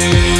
you.